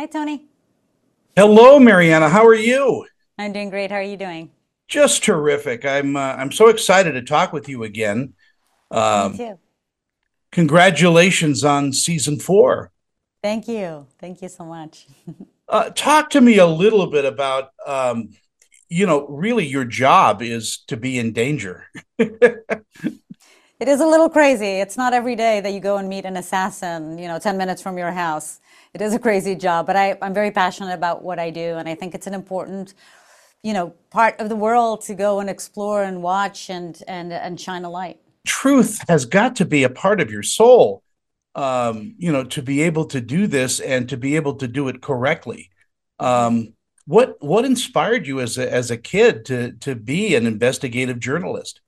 Hi, Tony. Hello, Mariana. How are you? I'm doing great. How are you doing? Just terrific. I'm uh, I'm so excited to talk with you again. Me Um, too. congratulations on season four. Thank you. Thank you so much. Uh, talk to me a little bit about, um, you know, really your job is to be in danger. It is a little crazy. It's not every day that you go and meet an assassin, you know, 10 minutes from your house. It is a crazy job, but I, I'm very passionate about what I do. And I think it's an important, you know, part of the world to go and explore and watch and, and, and shine a light. Truth has got to be a part of your soul, um, you know, to be able to do this and to be able to do it correctly. Um, what what inspired you as a as a kid to to be an investigative journalist?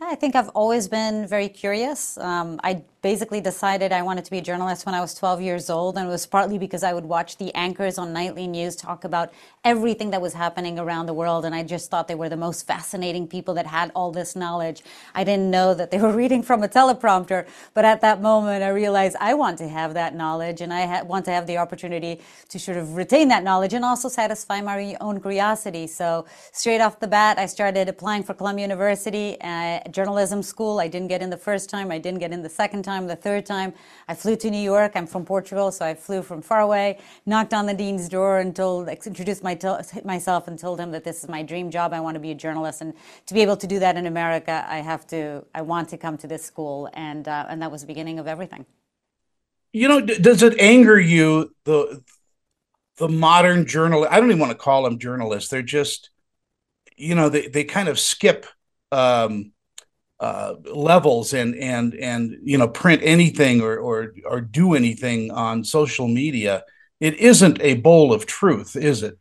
I think I've always been very curious. Um, I basically decided I wanted to be a journalist when I was 12 years old, and it was partly because I would watch the anchors on nightly news talk about everything that was happening around the world, and I just thought they were the most fascinating people that had all this knowledge. I didn't know that they were reading from a teleprompter, but at that moment, I realized I want to have that knowledge, and I ha- want to have the opportunity to sort of retain that knowledge and also satisfy my own curiosity. So straight off the bat, I started applying for Columbia University uh, journalism school. I didn't get in the first time. I didn't get in the second time. The third time, I flew to New York. I'm from Portugal, so I flew from far away. Knocked on the dean's door and told, introduced my, myself and told him that this is my dream job. I want to be a journalist, and to be able to do that in America, I have to. I want to come to this school, and uh, and that was the beginning of everything. You know, does it anger you the the modern journalist, I don't even want to call them journalists. They're just, you know, they they kind of skip um, uh, levels and and and you know print anything or or or do anything on social media. It isn't a bowl of truth, is it?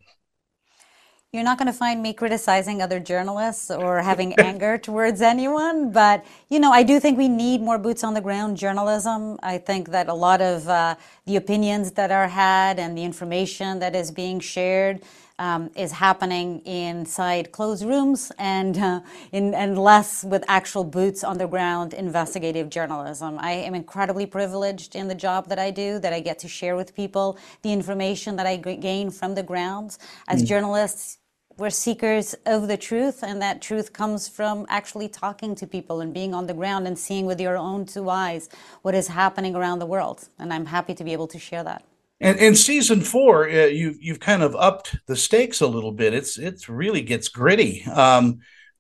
You're not going to find me criticizing other journalists or having anger towards anyone, but you know, I do think we need more boots on the ground journalism. I think that a lot of uh, the opinions that are had and the information that is being shared um, is happening inside closed rooms and uh, in and less with actual boots on the ground investigative journalism. I am incredibly privileged in the job that I do, that I get to share with people the information that I g- gain from the grounds. As journalists, we're seekers of the truth, and that truth comes from actually talking to people and being on the ground and seeing with your own two eyes what is happening around the world. And I'm happy to be able to share that. And and season four, uh, you've you've kind of upped the stakes a little bit. It's it's really gets gritty. Um,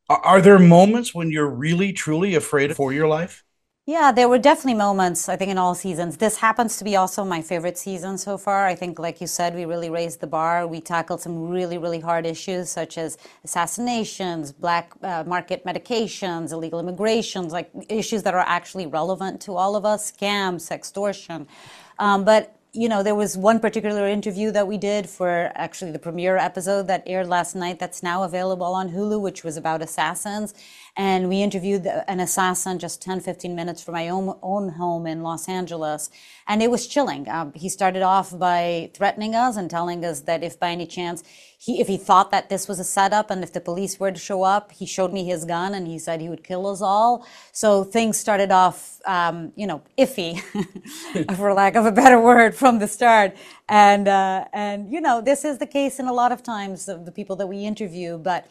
are, are there moments when you're really truly afraid for your life? Yeah, there were definitely moments, I think, in all seasons. This happens to be also my favorite season so far. I think, like you said, we really raised the bar. We tackled some really, really hard issues such as assassinations, black uh, market medications, illegal immigrations, like issues that are actually relevant to all of us, scams, extortion. Um, but you know, there was one particular interview that we did for actually the premiere episode that aired last night that's now available on Hulu, which was about assassins. And we interviewed an assassin just 10, 15 minutes from my own, own home in Los Angeles. And it was chilling. Um, he started off by threatening us and telling us that if by any chance he, if he thought that this was a setup and if the police were to show up, he showed me his gun and he said he would kill us all. So things started off, um, you know, iffy, for lack of a better word, from the start. And, uh, and, you know, this is the case in a lot of times of the people that we interview, but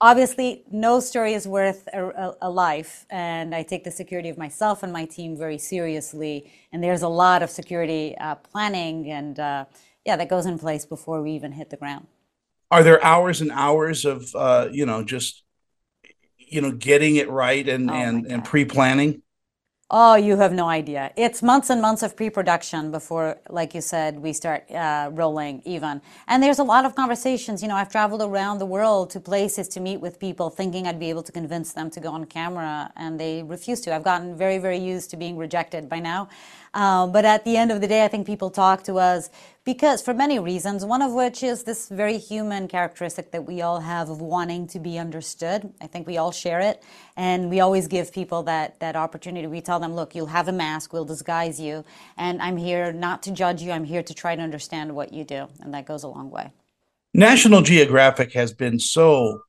obviously no story is worth a, a, a life. And I take the security of myself and my team very seriously. And there's a lot of security uh, planning and, uh, yeah, that goes in place before we even hit the ground. Are there hours and hours of uh, you know just you know getting it right and Oh and and pre-planning? Oh, you have no idea. It's months and months of pre-production before, like you said, we start uh, rolling even. And there's a lot of conversations. You know, I've traveled around the world to places to meet with people, thinking I'd be able to convince them to go on camera, and they refuse to. I've gotten very, very used to being rejected by now. Um, but at the end of the day, I think people talk to us because, for many reasons, one of which is this very human characteristic that we all have of wanting to be understood. I think we all share it, and we always give people that that opportunity. We tell them, "Look, you'll have a mask. We'll disguise you, and I'm here not to judge you. I'm here to try to understand what you do," and that goes a long way. National Geographic has been so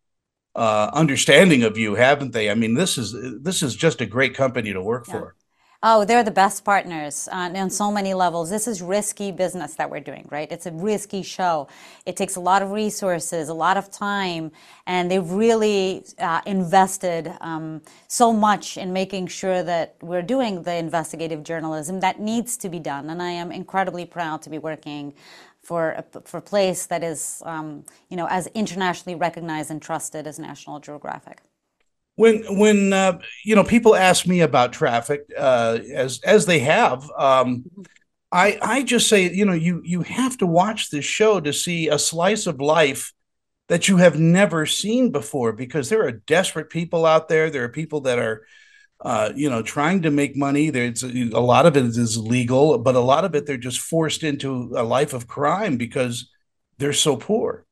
uh, understanding of you, haven't they? I mean, this is this is just a great company to work Yeah. for. Oh, they're the best partners uh, on so many levels. This is risky business that we're doing, right? It's a risky show. It takes a lot of resources, a lot of time, and they've really uh, invested um, so much in making sure that we're doing the investigative journalism that needs to be done. And I am incredibly proud to be working for a, for a place that is, um, you know, as internationally recognized and trusted as National Geographic when when uh, you know people ask me about Trafficked uh, as as they have um, i i just say you know you you have to watch this show to see a slice of life that you have never seen before because there are desperate people out there. There are people that are uh, you know trying to make money. There's a lot of it is legal but a lot of it they're just forced into a life of crime because they're so poor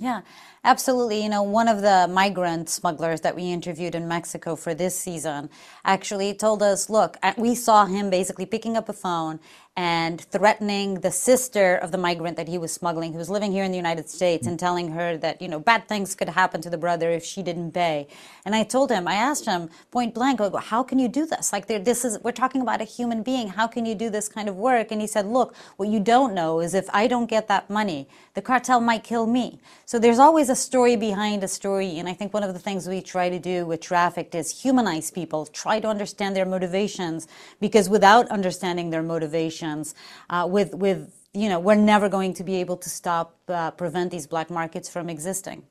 yeah, absolutely. You know, one of the migrant smugglers that we interviewed in Mexico for this season actually told us, look, we saw him basically picking up a phone and threatening the sister of the migrant that he was smuggling, who was living here in the United States, and telling her that, you know, bad things could happen to the brother if she didn't pay. And I told him, I asked him point blank, like, how can you do this? Like, this is, we're talking about a human being. How can you do this kind of work? And he said, look, what you don't know is if I don't get that money, the cartel might kill me. So there's always a story behind a story. And I think one of the things we try to do with trafficked is humanize people, try to understand their motivations, because without understanding their motivations, uh, with with you know we're never going to be able to stop uh, prevent these black markets from existing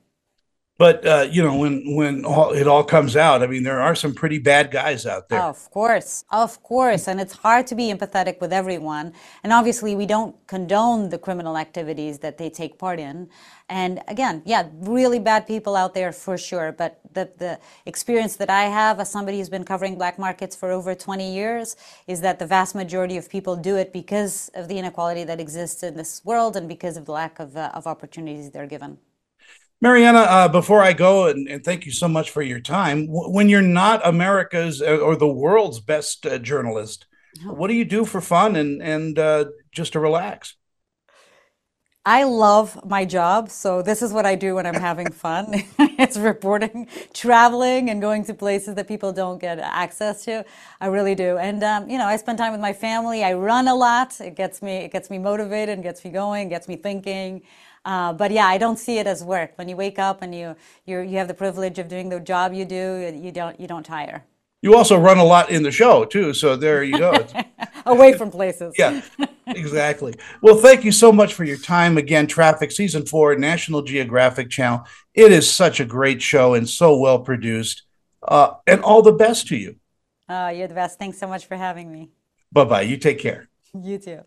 but uh, you know when when all, it all comes out i mean there are some pretty bad guys out there. Of course of course and it's hard to be empathetic with everyone. And obviously we don't condone the criminal activities that they take part in. And again yeah really bad people out there for sure. But the, the experience that i have as somebody who's been covering black markets for over 20 years is that the vast majority of people do it because of the inequality that exists in this world and because of the lack of, uh, of opportunities they're given Mariana, uh, before I go, and, and, thank you so much for your time. W- when you're not America's uh, or the world's best uh, journalist, what do you do for fun and and uh, just to relax? I love my job, so this is what I do when I'm having fun. it's reporting, traveling, and going to places that people don't get access to. I really do, and um, you know, I spend time with my family. I run a lot. It gets me, it gets me motivated, and gets me going, gets me thinking. Uh, but yeah, I don't see it as work. When you wake up and you you you have the privilege of doing the job you do, you don't you don't tire. You also run a lot in the show too, so there you go. Away from places. yeah, exactly. Well, thank you so much for your time again. Trafficked Season Four, National Geographic Channel. It is such a great show and so well produced. Uh, and all the best to you. Uh, you're the best. Thanks so much for having me. Bye bye. You take care. You too.